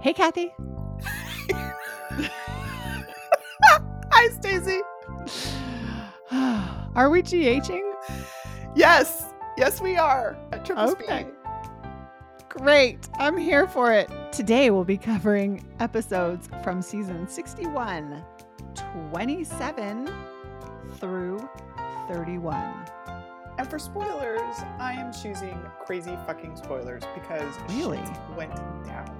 Hey, Kathy. Hi, Stacy. Are we GHing? Yes, yes, we are at triple Okay. speed. Great. I'm here for it. Today we'll be covering episodes from season 61, 27 through 31. And for spoilers, I am choosing crazy fucking spoilers because Really? went down.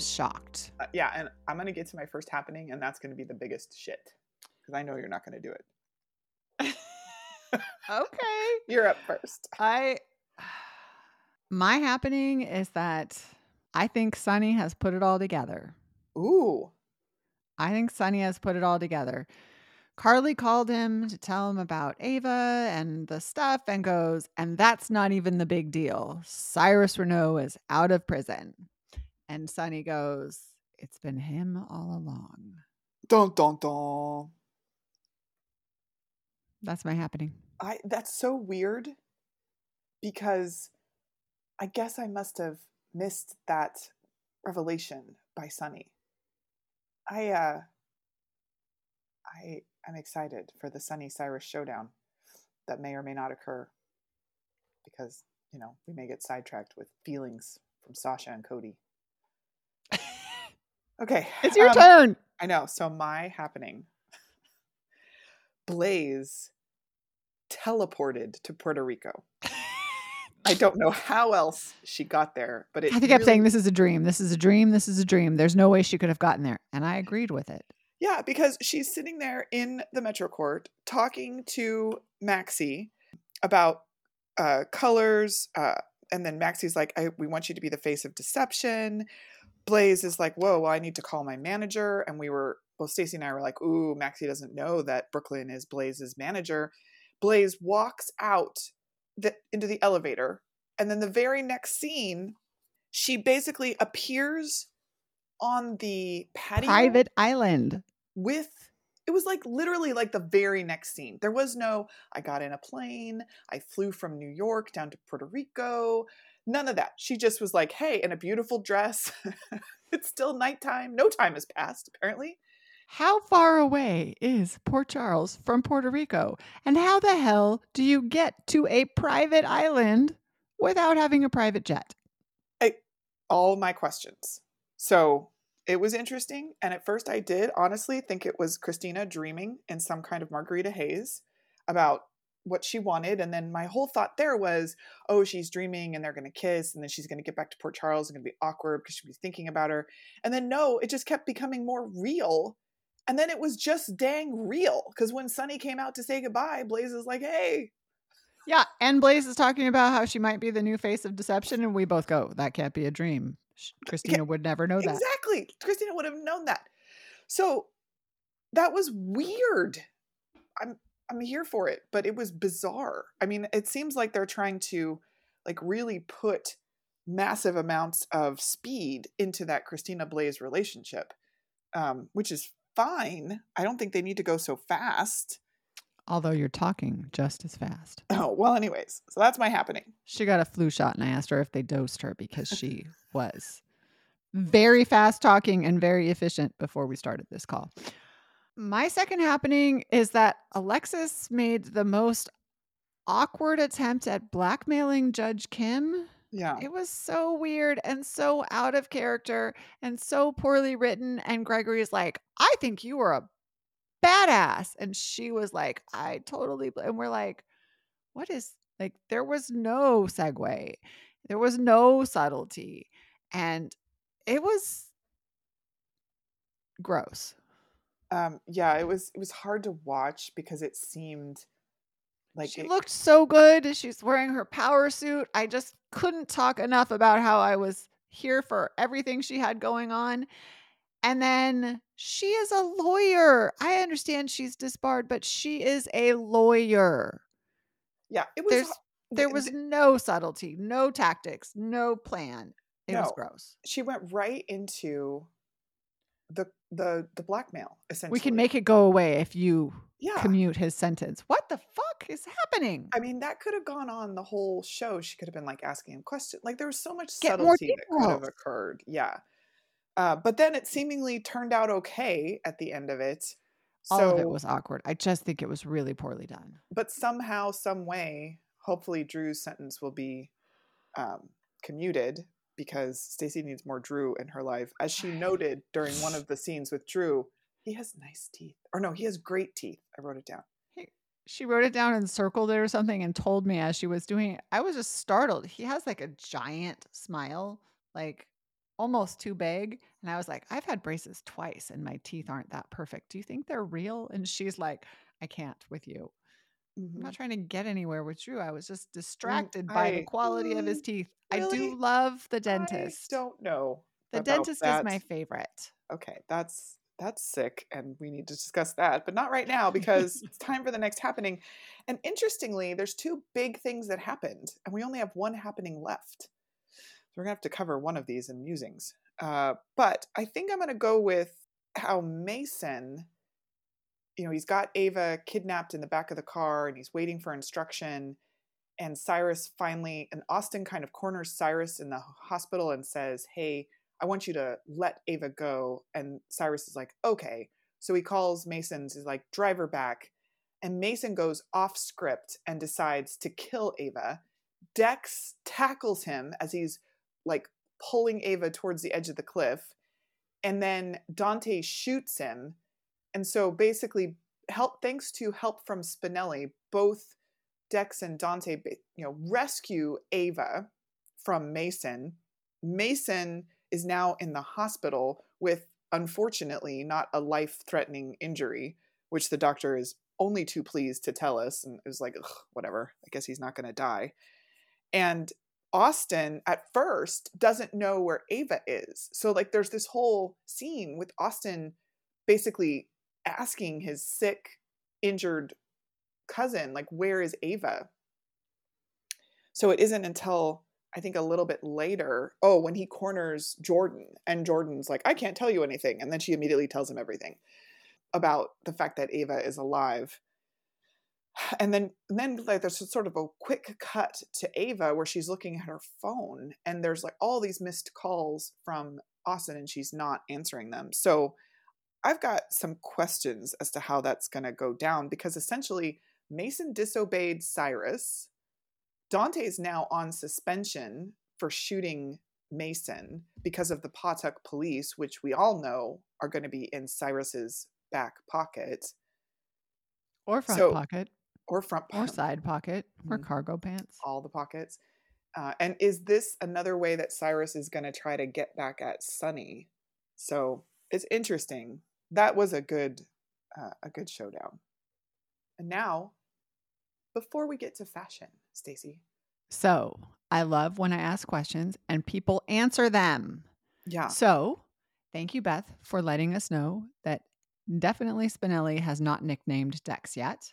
Shocked. uh, yeah, and I'm gonna get to my first happening, and that's gonna be the biggest shit because I know you're not gonna do it. Okay. You're up first. I my happening is that I think Sonny has put it all together. Ooh, I think Sonny has put it all together. Carly called him to tell him about Ava and the stuff and goes, and that's not even the big deal. Cyrus Renault is out of prison. And Sonny goes, it's been him all along. dun dun dun. That's my happening. I that's so weird because I guess I must have missed that revelation by Sonny. I uh I am excited for the Sonny Cyrus showdown that may or may not occur because, you know, we may get sidetracked with feelings from Sasha and Cody. Okay. It's your um, turn. I know. So my happening. Blaze teleported to Puerto Rico. I don't know how else she got there, but it I think I'm saying this is a dream. This is a dream. This is a dream. There's no way she could have gotten there. And I agreed with it. Yeah, because she's sitting there in the Metro Court talking to Maxie about uh, colors, uh, and then Maxie's like, I, "We want you to be the face of deception." Blaze is like, "Whoa, well, I need to call my manager." And we were, well, Stacy and I were like, "Ooh, Maxie doesn't know that Brook Lynn is Blaze's manager." Blaze walks out the, into the elevator, and then the very next scene, she basically appears on the patio Private island. with it was like literally like the very next scene. There was no I got in a plane, I flew from New York down to Puerto Rico. None of that. She just was like, "Hey, in a beautiful dress. it's still nighttime. No time has passed apparently." How far away is Port Charles from Puerto Rico? And how the hell do you get to a private island without having a private jet? All my questions. So, it was interesting, and at first I did honestly think it was Kristina dreaming in some kind of margarita haze about what she wanted. And then my whole thought there was, oh, she's dreaming and they're going to kiss. And then she's going to get back to Port Charles and going to be awkward because she'll be thinking about her. And then no, it just kept becoming more real. And then it was just dang real. Because when Sonny came out to say goodbye, Blaze is like, hey, Yeah, and Blaze is talking about how she might be the new face of deception, and we both go, "That can't be a dream." Kristina would never know that. exactly. Kristina would have known that. So that was weird. I'm I'm here for it, but it was bizarre. I mean, it seems like they're trying to like really put massive amounts of speed into that Kristina Blaze relationship, um, which is fine. I don't think they need to go so fast. Although you're talking just as fast. Oh well, anyways, so that's my happening. She got a flu shot, and I asked her if they dosed her because she was very fast talking and very efficient before we started this call. My second happening is that Alexis made the most awkward attempt at blackmailing Judge Kim. Yeah. It was so weird and so out of character and so poorly written. And Gregory's like, I think you were a badass. And she was like, I totally. bl-" And we're like, what is like, there was no segue, there was no subtlety. And it was gross. Um, yeah, it was it was hard to watch because it seemed like she it- looked so good. She's wearing her power suit. I just couldn't talk enough about how I was here for everything she had going on. And then she is a lawyer. I understand she's disbarred, but she is a lawyer. yeah, it was There's there was no subtlety, no tactics, no plan. It was gross. she went right into the the the blackmail essentially. We can make it go away if you yeah. commute his sentence. What the fuck is happening? I mean, that could have gone on the whole show. She could have been like asking him questions. Like there was so much Get subtlety that could have occurred. Yeah. Uh, but then it seemingly turned out okay at the end of it. All so, of it was awkward. I just think it was really poorly done. but somehow, some way, hopefully Drew's sentence will be um, commuted because Stacy needs more Drew in her life. As she noted during one of the scenes with Drew, he has nice teeth. Or no, he has great teeth. I wrote it down. She wrote it down and circled it or something and told me as she was doing it. I was just startled. He has like a giant smile, like almost too big. And I was like, I've had braces twice and my teeth aren't that perfect. Do you think they're real? And she's like, I can't with you. I'm Mhm. not trying to get anywhere with Drew. I was just distracted by the I- quality of his mm, teeth. I do love the dentist. I don't know. The dentist is my favorite. okay, that's that's sick, and we need to discuss that, but not right now because it's time for the next happening. And interestingly, there's two big things that happened, and we only have one happening left. We're gonna have to cover one of these in musings. Uh, but I think I'm gonna go with how Mason, you know, he's got Ava kidnapped in the back of the car, and he's waiting for instruction. And Cyrus finally, and Austin kind of corners Cyrus in the hospital and says, "Hey." I want you to let Ava go. And Cyrus is like, okay. So he calls Mason's, is like, drive her back. And Mason goes off script and decides to kill Ava. Dex tackles him as he's like pulling Ava towards the edge of the cliff. And then Dante shoots him. And so basically, help thanks to help from Spinelli, both Dex and Dante, you know, rescue Ava from Mason. Mason is now in the hospital with, unfortunately, not a life threatening injury, which the doctor is only too pleased to tell us. And it was like, whatever, I guess he's not going to die. And Austin, at first, doesn't know where Ava is. So, like, there's this whole scene with Austin basically asking his sick, injured cousin, like, where is Ava? So, it isn't until I think a little bit later, oh, when he corners Jordan, and Jordan's like, I can't tell you anything. And then she immediately tells him everything about the fact that Ava is alive. And then, and then like there's sort of a quick cut to Ava where she's looking at her phone, and there's like all these missed calls from Austin, and she's not answering them. So I've got some questions as to how that's going to go down because essentially Mason disobeyed Cyrus. Dante is now on suspension for shooting Mason because of the Patuk police, which we all know are going to be in Cyrus's back pocket Or front So- pocket, or front or pocket, side pocket, or Mhm. cargo pants. all the pockets. Uh, and is this another way that Cyrus is going to try to get back at Sonny? So it's interesting. That was a good, uh, a good showdown. And now, before we get to fashion, Stacy. So I love when I ask questions and people answer them. Yeah. So thank you, Beth, for letting us know that definitely Spinelli has not nicknamed Dex yet.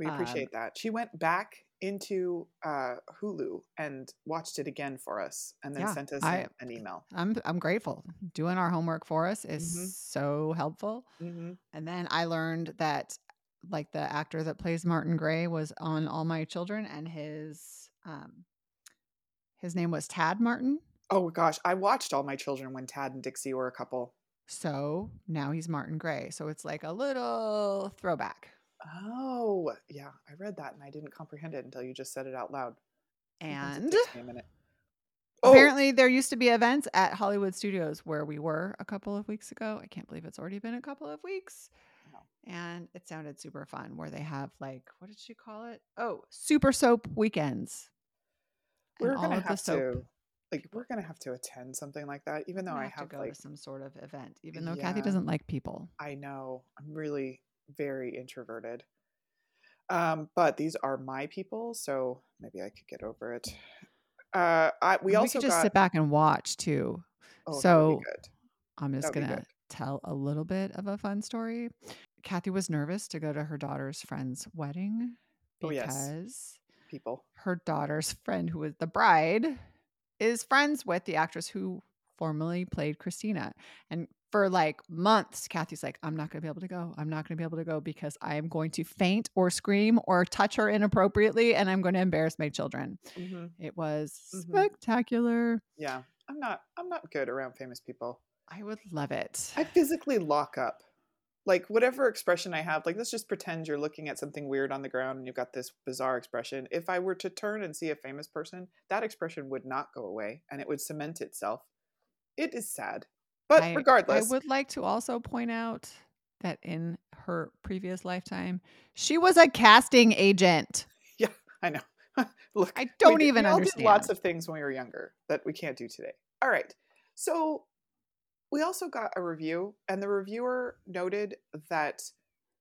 We Um, appreciate that. She went back into uh, Hulu and watched it again for us, and then Yeah, sent us I- an, email. I'm I'm grateful. Doing our homework for us is Mhm. so helpful. hmm And then I learned that like the actor that plays Martin Gray was on All My Children and his um his name was Tad Martin. Oh gosh, I watched all my children when Tad and Dixie were a couple. So now he's Martin Gray. So it's like a little throwback. Oh yeah, I read that and I didn't comprehend it until you just said it out loud. And takes a minute. Oh, apparently there used to be events at Hollywood Studios where we were a couple of weeks ago. I can't believe it's already been a couple of weeks. Wow. And it sounded super fun where they have like what did she call it? Oh, super soap weekends. We're of the have soap to, like, we're gonna have to attend something like that. Even though I'm I have, to go like, to some sort of event, even though Kathy doesn't like people. I know I'm really very introverted. Um, but these are my people, so maybe I could get over it. Uh, I we And also just got. sit back and watch too. oh, that would be so. I'm just gonna tell a little bit of a fun story. Kathy was nervous to go to her daughter's friend's wedding Oh, yes. because people. her daughter's friend, who was the bride, is friends with the actress who formerly played Kristina. And for like months, Kathy's like, I'm not going to be able to go. I'm not going to be able to go because I am going to faint or scream or touch her inappropriately and I'm going to embarrass my children. hmm It was Mhm. spectacular. Yeah, I'm not. I'm not good around famous people. I would love it. I physically lock up. Like whatever expression I have, like let's just pretend you're looking at something weird on the ground and you've got this bizarre expression. If I were to turn and see a famous person, that expression would not go away and it would cement itself. It is sad. But I- regardless, I would like to also point out that in her previous lifetime, she was a casting agent. Yeah, I know. Look, I don't did- even we all did lots of things when we were younger that we can't do today. All right. So we also got a review, and the reviewer noted that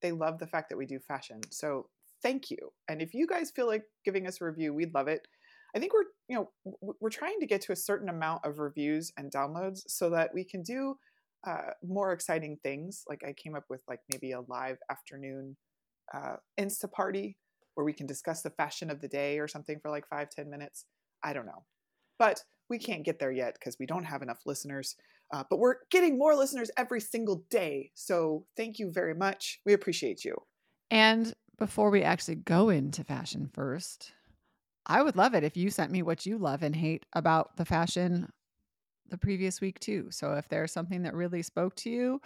they love the fact that we do fashion. So thank you. And if you guys feel like giving us a review, we'd love it. I think we're, you know, we're trying to get to a certain amount of reviews and downloads so that we can do uh, more exciting things. Like I came up with like maybe a live afternoon uh, Insta party where we can discuss the fashion of the day or something for like five ten minutes. I don't know. But we can't get there yet because we don't have enough listeners. Uh, but we're getting more listeners every single day. So thank you very much. We appreciate you. And before we actually go into fashion first, I would love it if you sent me what you love and hate about the fashion the previous week too. So if there's something that really spoke to you,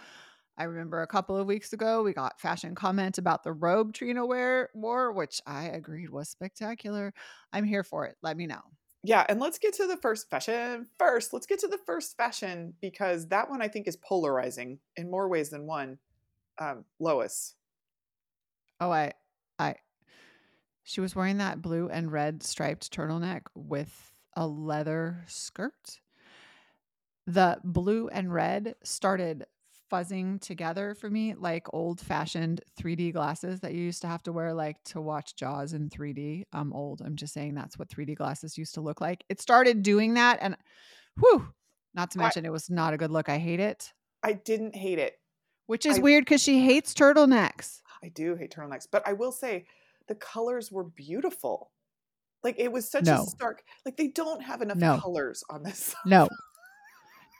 I remember a couple of weeks ago we got fashion comment about the robe Trina wear wore, which I agreed was spectacular. I'm here for it. Let me know. Yeah, and let's get to the first fashion first. Let's get to the first fashion because that one I think is polarizing in more ways than one. Um, Lois. Oh, I, I, she was wearing that blue and red striped turtleneck with a leather skirt. The blue and red started fuzzing together for me like old fashioned 3D glasses that you used to have to wear like to watch Jaws in 3D. I'm old. I'm just saying that's what 3D glasses used to look like. It started doing that and whew, not to I- mention it was not a good look. I hate it. I didn't hate it. Which is I- weird because she hates turtlenecks. I do hate turtlenecks, but I will say the colors were beautiful. Like it was such No. a stark. Like they don't have enough No. colors on this. No.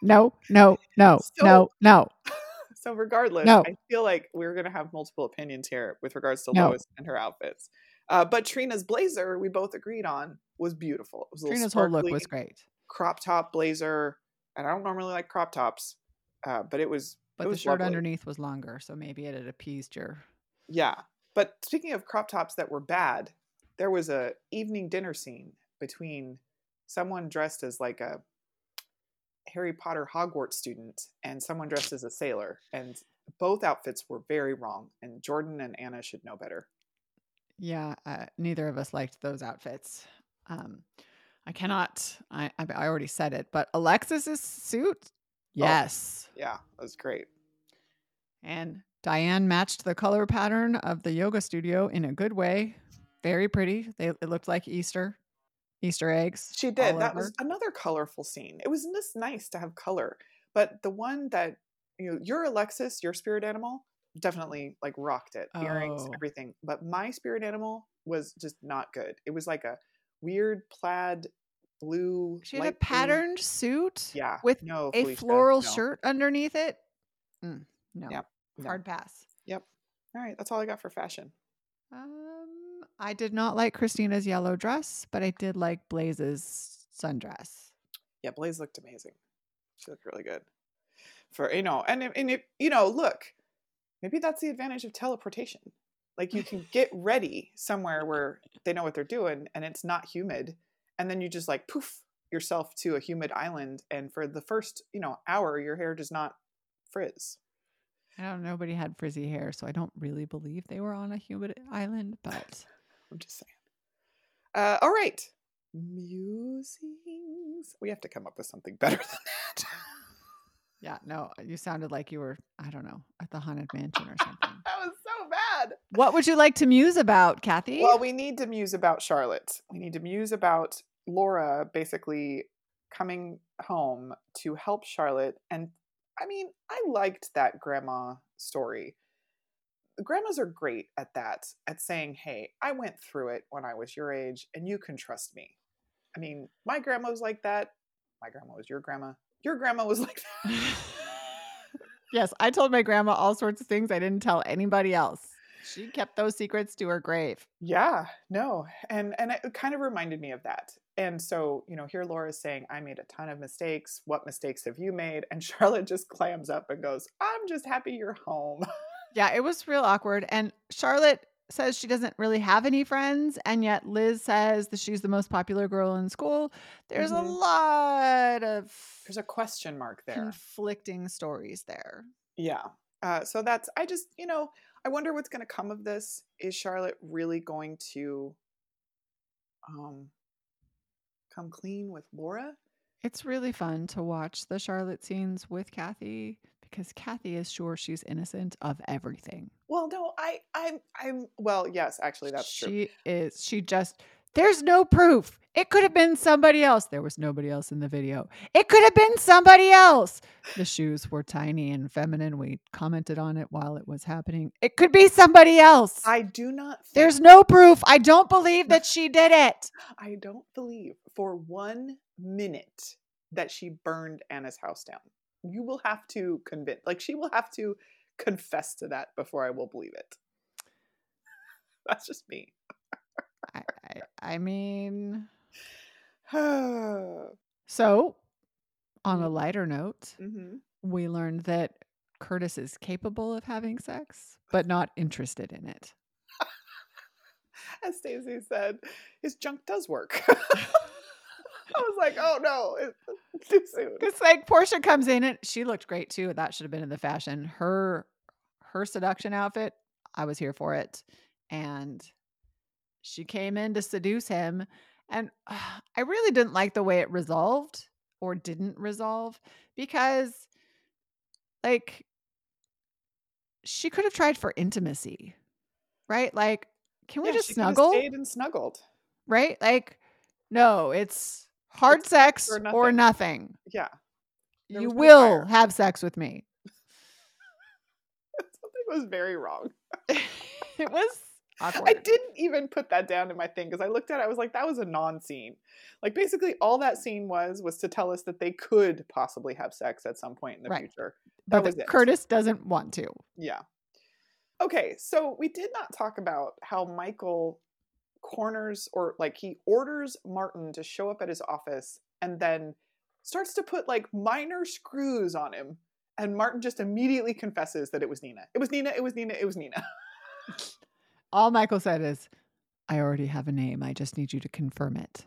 No, no, no, So- no, no. So regardless, No. I feel like we're gonna have multiple opinions here with regards to No. Lois and her outfits. Uh, but Trina's blazer, we both agreed on, was beautiful. It was a Trina's whole look was great. crop top blazer, and I don't normally like crop tops, uh, but it was. But it the was shirt lovely. underneath was longer, so maybe it had appeased your Yeah, but speaking of crop tops that were bad, there was a evening dinner scene between someone dressed as like a Harry Potter Hogwarts student and someone dressed as a sailor, and both outfits were very wrong. And Jordan and Anna should know better. Yeah, uh, neither of us liked those outfits. Um, I cannot. I I I already said it, but Alexis's suit, yes, Yeah, that was great. and Diane matched the color pattern of the yoga studio in a good way. Very pretty. They it looked like Easter, Easter eggs. She did. That over. was another colorful scene. It was just nice to have color, but the one that you know, your Alexis, your spirit animal, definitely like rocked it. Earrings, Oh. everything. But my spirit animal was just not good. It was like a weird plaid blue. She had a light blue- patterned suit Yeah. with no, a floral no. shirt underneath it. Mm, no, no. hard pass. Yep. All right, that's all I got for fashion. Um, I did not like Kristina's yellow dress, but I did like Blaze's sundress. Yeah, Blaze looked amazing. She looked really good. For you know, and and if you know, look, maybe that's the advantage of teleportation. Like you can get ready somewhere where they know what they're doing and it's not humid, and then you just like poof yourself to a humid island, and for the first you know hour, your hair does not frizz. I don't. Know, nobody had frizzy hair, so I don't really believe they were on a humid island. But I'm just saying. Uh, all right, musings. We have to come up with something better than that. yeah, no, you sounded like you were. I don't know at the haunted mansion or something. that was so bad. what would you like to muse about, Kathy? Well, we need to muse about Charlotte. We need to muse about Laura basically coming home to help Charlotte. And I mean, I liked that grandma story. Grandmas are great at that, at saying, hey, I went through it when I was your age and you can trust me. I mean, my grandma was like that. My grandma was your grandma. Your grandma was like that. Yes, I told my grandma all sorts of things I didn't tell anybody else. She kept those secrets to her grave. Yeah, no. And and it kind of reminded me of that. And so, you know, here Laura's saying, I made a ton of mistakes. What mistakes have you made? And Charlotte just clams up and goes, I'm just happy you're home. Yeah, it was real awkward. And Charlotte says she doesn't really have any friends, and yet Liz says that she's the most popular girl in school. There's Mhm. a lot of There's a question mark there. conflicting stories there. Yeah. Uh, so that's, I just, you know, I wonder what's going to come of this. Is Charlotte really going to um, come clean with Laura? It's really fun to watch the Charlotte scenes with Kathy because Kathy is sure she's innocent of everything. Well, no, I, I'm, I'm, well, yes, actually, that's true. she is she just there's no proof. It could have been somebody else. There was nobody else in the video. It could have been somebody else. The shoes were tiny and feminine. We commented on it while it was happening. It could be somebody else. I do not. There's no proof. I don't believe that she did it. I don't believe for one minute that she burned Anna's house down. You will have to convince, like, she will have to confess to that before I will believe it. That's just me. I, I, I mean, so on a Mhm. lighter note, we learned that Curtis is capable of having sex, but not interested in it. As Stacy said, his junk does work. I was like, oh no, it's too soon. It's like Portia comes in and she looked great too. That should have been in the fashion. Her her seduction outfit, I was here for it. And she came in to seduce him. And uh, I really didn't like the way it resolved or didn't resolve because like she could have tried for intimacy. Right? Like, can we Yeah, just she snuggle? Stayed and snuggled. Right? Like, no, it's hard It's sex or or nothing. nothing. Yeah, There You was no will have sex with me. something was very wrong. it was awkward. I didn't even put that down in my thing because I looked at it. I was like, that was a non-scene. Like basically, all that scene was was to tell us that they could possibly have sex at some point in the Right. future. but that it. Curtis doesn't want to. Yeah. Okay, so we did not talk about how Michael corners or like he orders Martin to show up at his office and then starts to put like minor screws on him. And Martin just immediately confesses that it was Nina. It was Nina. It was Nina. It was Nina. All Michael said is, I already have a name. I just need you to confirm it.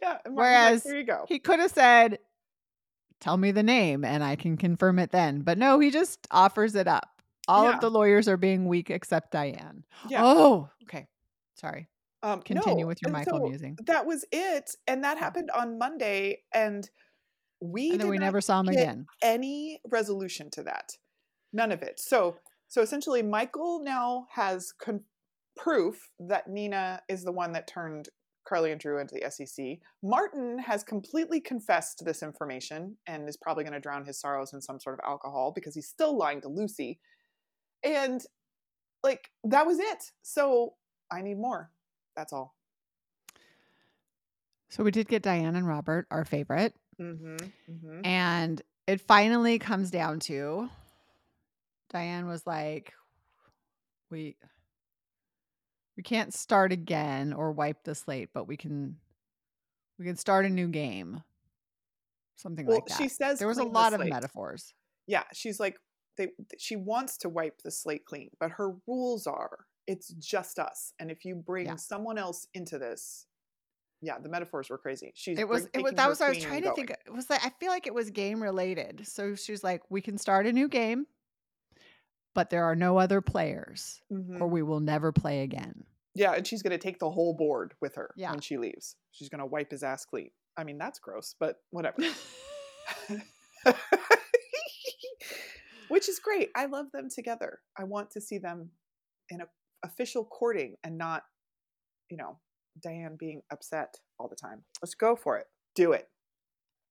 yeah. Martin's Whereas like, you go. He could have said, Tell me the name and I can confirm it then. But no, he just offers it up. All Yeah. of the lawyers are being weak except Diane. Yeah. Oh, okay. Sorry. Um, Continue no, with your and Michael so musing. That was it, and that happened on Monday, and we And then we never saw him again. any resolution to that. None of it. So, so essentially, Michael now has con- proof that Nina is the one that turned Carly and Drew into the SEC. Martin has completely confessed this information and is probably going to drown his sorrows in some sort of alcohol because he's still lying to Lucy. And like that was it. So I need more. That's all. So we did get Diane and Robert, our favorite. Mm-hmm. Mm-hmm. And it finally comes down to Diane was like, we we can't start again or wipe the slate, but we can we can start a new game. Something Well, like that. she says there was a lot of slate. metaphors. Yeah, she's like they she wants to wipe the slate clean, but her rules are it's just us. And if you bring Yeah. someone else into this, yeah, the metaphors were crazy. She's It was it was that was what I was trying to think it was like I feel like it was game related. So she's like, we can start a new game, but there are no other players, Mhm. or we will never play again. Yeah, and she's gonna take the whole board with her Yeah. when she leaves. She's gonna wipe his ass clean. I mean, that's gross, but whatever. Which is great. I love them together. I want to see them in a official courting and not, you know, Diane being upset all the time. Let's go for it. Do it.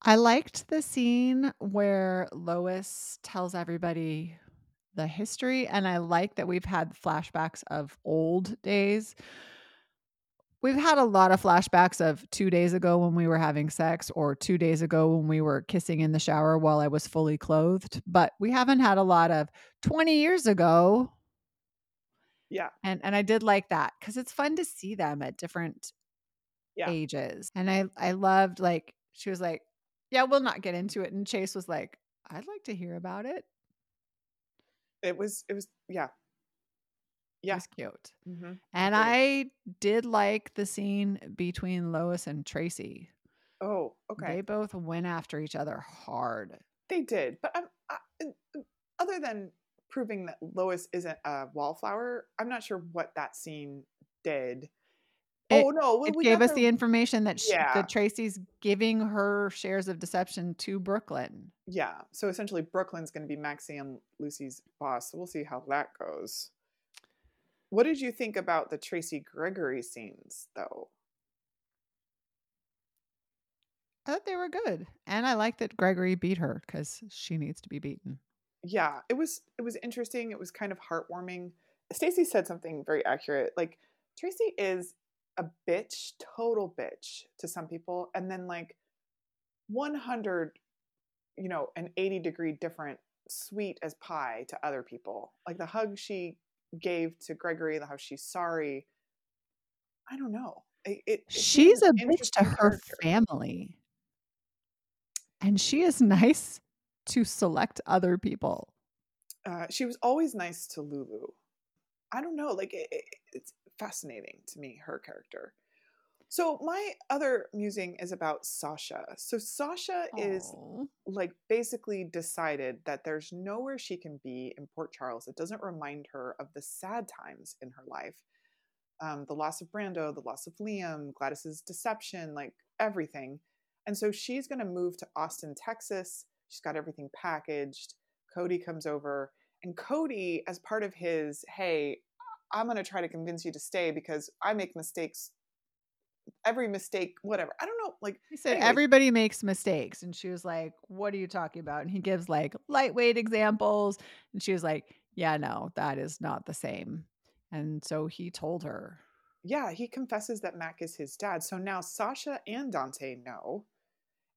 I liked the scene where Lois tells everybody the history, and I like that we've had flashbacks of old days. we've had a lot of flashbacks of two days ago when we were having sex or two days ago when we were kissing in the shower while I was fully clothed, but we haven't had a lot of 20 years ago. Yeah. And and I did like that because it's fun to see them at different Yeah. ages. And I I loved like she was like, Yeah, we'll not get into it. And Chase was like, I'd like to hear about it. It was it was yeah. Yeah. It was cute. Mm-hmm. And. I did like the scene between Lois and Tracy. Oh, okay. They both went after each other hard. They did, but um, I, other than proving that Lois isn't a wallflower, I'm not sure what that scene did. It- oh no, well, it we gave us the information that, she, Yeah. that Tracy's giving her shares of deception to Brook Lynn. yeah. So essentially, Brook Lynn's going to be Maxie and Lucy's boss. So we'll see how that goes. What did you think about the Tracy Gregory scenes, though? I thought they were good, and I like that Gregory beat her because she needs to be beaten. yeah it was it was interesting it was kind of heartwarming stacy said something very accurate like tracy is a bitch total bitch to some people and then like 100 you know an 80 degree different sweet as pie to other people like the hug she gave to gregory the how she's sorry i don't know it, it- She's a bitch to her character. family, and she is nice to select other people. uh, she was always nice to Lulu. I don't know, like it- it's fascinating to me her character. So my other musing is about Sasha. So Sasha is like basically decided that there's nowhere she can be in Port Charles that doesn't remind her of the sad times in her life. Um, the loss of Brando, the loss of Liam, Gladys's deception, like everything. And so she's going to move to Austin, Texas. She's got everything packaged. Cody comes over, and Cody, as part of his, hey, I'm going to try to convince you to stay because I make mistakes. Every mistake, whatever. I don't know. Like, He said Anyways. everybody makes mistakes, and she was like, "What are you talking about?" And he gives like lightweight examples, and she was like, "Yeah, no, that is not the same." And so he told her, yeah, he confesses that Mac is his dad. So now Sasha and Dante know.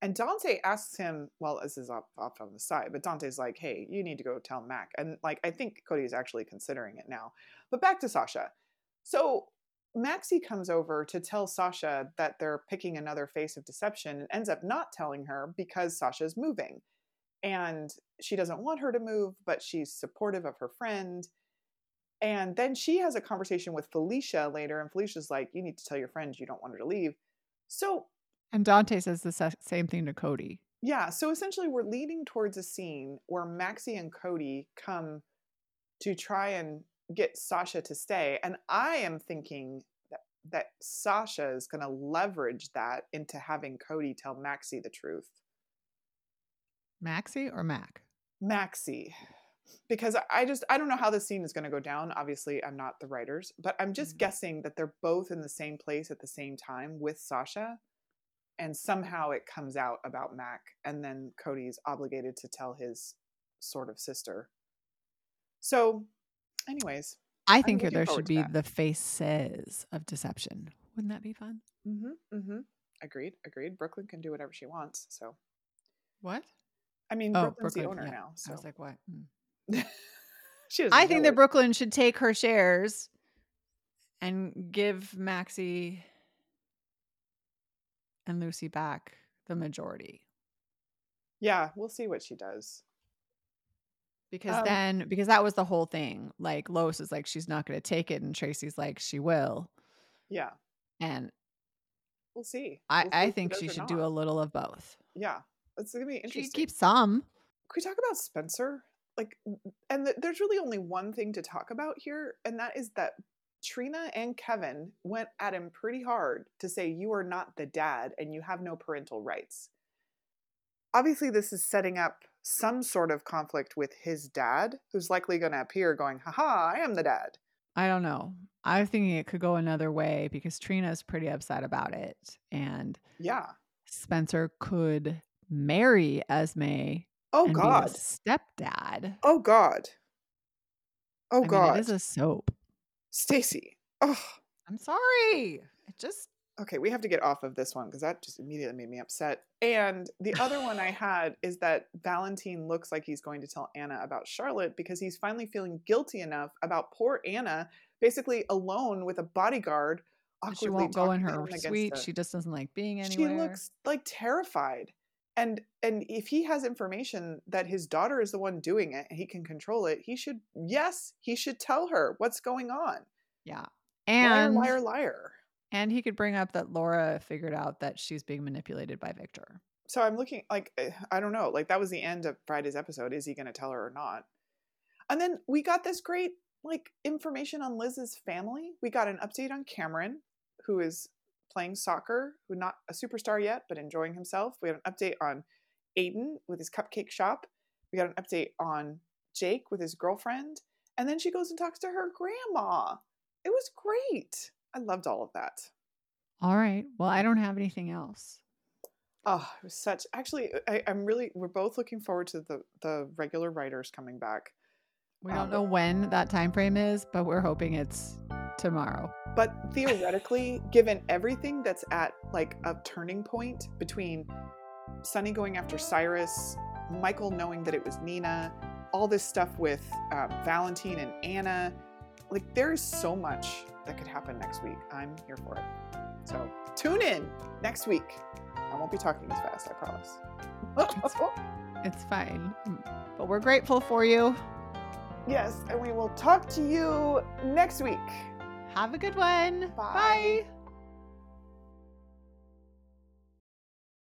And Dante asks him, well, this is off, off on the side, but Dante's like, hey, you need to go tell Mac. And like, I think Cody is actually considering it now. But back to Sasha. So Maxie comes over to tell Sasha that they're picking another face of deception and ends up not telling her because Sasha's moving. And she doesn't want her to move, but she's supportive of her friend. And then she has a conversation with Felicia later, and Felicia's like, You need to tell your friend you don't want her to leave. So, and Dante says the same thing to Cody. yeah, so essentially, we're leading towards a scene where Maxie and Cody come to try and get Sasha to stay. And I am thinking that, that Sasha is going to leverage that into having Cody tell Maxie the truth. Maxie or Mac? Maxie. Because I- just I don't know how this scene is going to go down. Obviously, I'm not the writers, but I'm just Mhm. guessing that they're both in the same place at the same time with Sasha, and somehow it comes out about Mac, and then Cody's obligated to tell his sort of sister. So, anyways, I think there should be that. the faces of deception. Wouldn't that be fun? mm-hmm, mm-hmm. agreed, agreed. Brook Lynn can do whatever she wants. So, What? I mean, Oh, Brook Lynn's the owner yeah. now. I So, was like, what? Mm. she I think know that. Brook Lynn should take her shares and give Maxie and Lucy back the majority. Yeah, we'll see what she does. Because Um, then, because that was the whole thing. Like Lois is like, she's not going to take it, and Tracy's like, she will. Yeah, And we'll see. I, We'll see I think she should do a little of both. Yeah, it's gonna be interesting. She keep some. Can we talk about Spencer? Like, and th- there's really only one thing to talk about here, and that is that Trina and Kevin went at him pretty hard to say you are not the dad and you have no parental rights. Obviously, this is setting up some sort of conflict with his dad, who's likely going to appear going, haha, I am the dad. I don't know. I'm thinking it could go another way because Trina's pretty upset about it. And Yeah. Spencer could marry Esme Oh, and God. stepdad. Oh, God. Oh, I mean, God. it is a soap. Stacy. Oh, I'm sorry. It just okay, we have to get off of this one because that just immediately made me upset. And the other one I had is that Valentine looks like he's going to tell Anna about Charlotte because he's finally feeling guilty enough about poor Anna, basically alone with a bodyguard. she won't go in her suite. She just doesn't like being anywhere. she looks like terrified. And and if he has information that his daughter is the one doing it and he can control it, he should yes, he should tell her what's going on. yeah. Liar, And liar, liar. and he could bring up that Laura figured out that she's being manipulated by Victor. so I'm looking like eh, I don't know, like that was the end of Friday's episode. Is he going to tell her or not? And then we got this great like information on Liz's family. We got an update on Cameron, who is playing soccer, who not a superstar yet, but enjoying himself. We had an update on Aiden with his cupcake shop. We got an update on Jake with his girlfriend, and then she goes and talks to her grandma. It was great. I loved all of that. All right. Well, I don't have anything else. Oh, it was such. Actually, I, I'm really. We're both looking forward to the the regular writers coming back. We Um, don't know when that time frame is, but we're hoping it's tomorrow. But theoretically, given everything that's at like a turning point between Sonny going after Cyrus, Michael knowing that it was Nina, all this stuff with um, Valentine and Anna, like there is so much that could happen next week. I'm here for it. So tune in next week. I won't be talking as fast, I promise. It's fine. Mm, But we're grateful for you. Yes, and we will talk to you next week. Have a good one. Bye. Bye.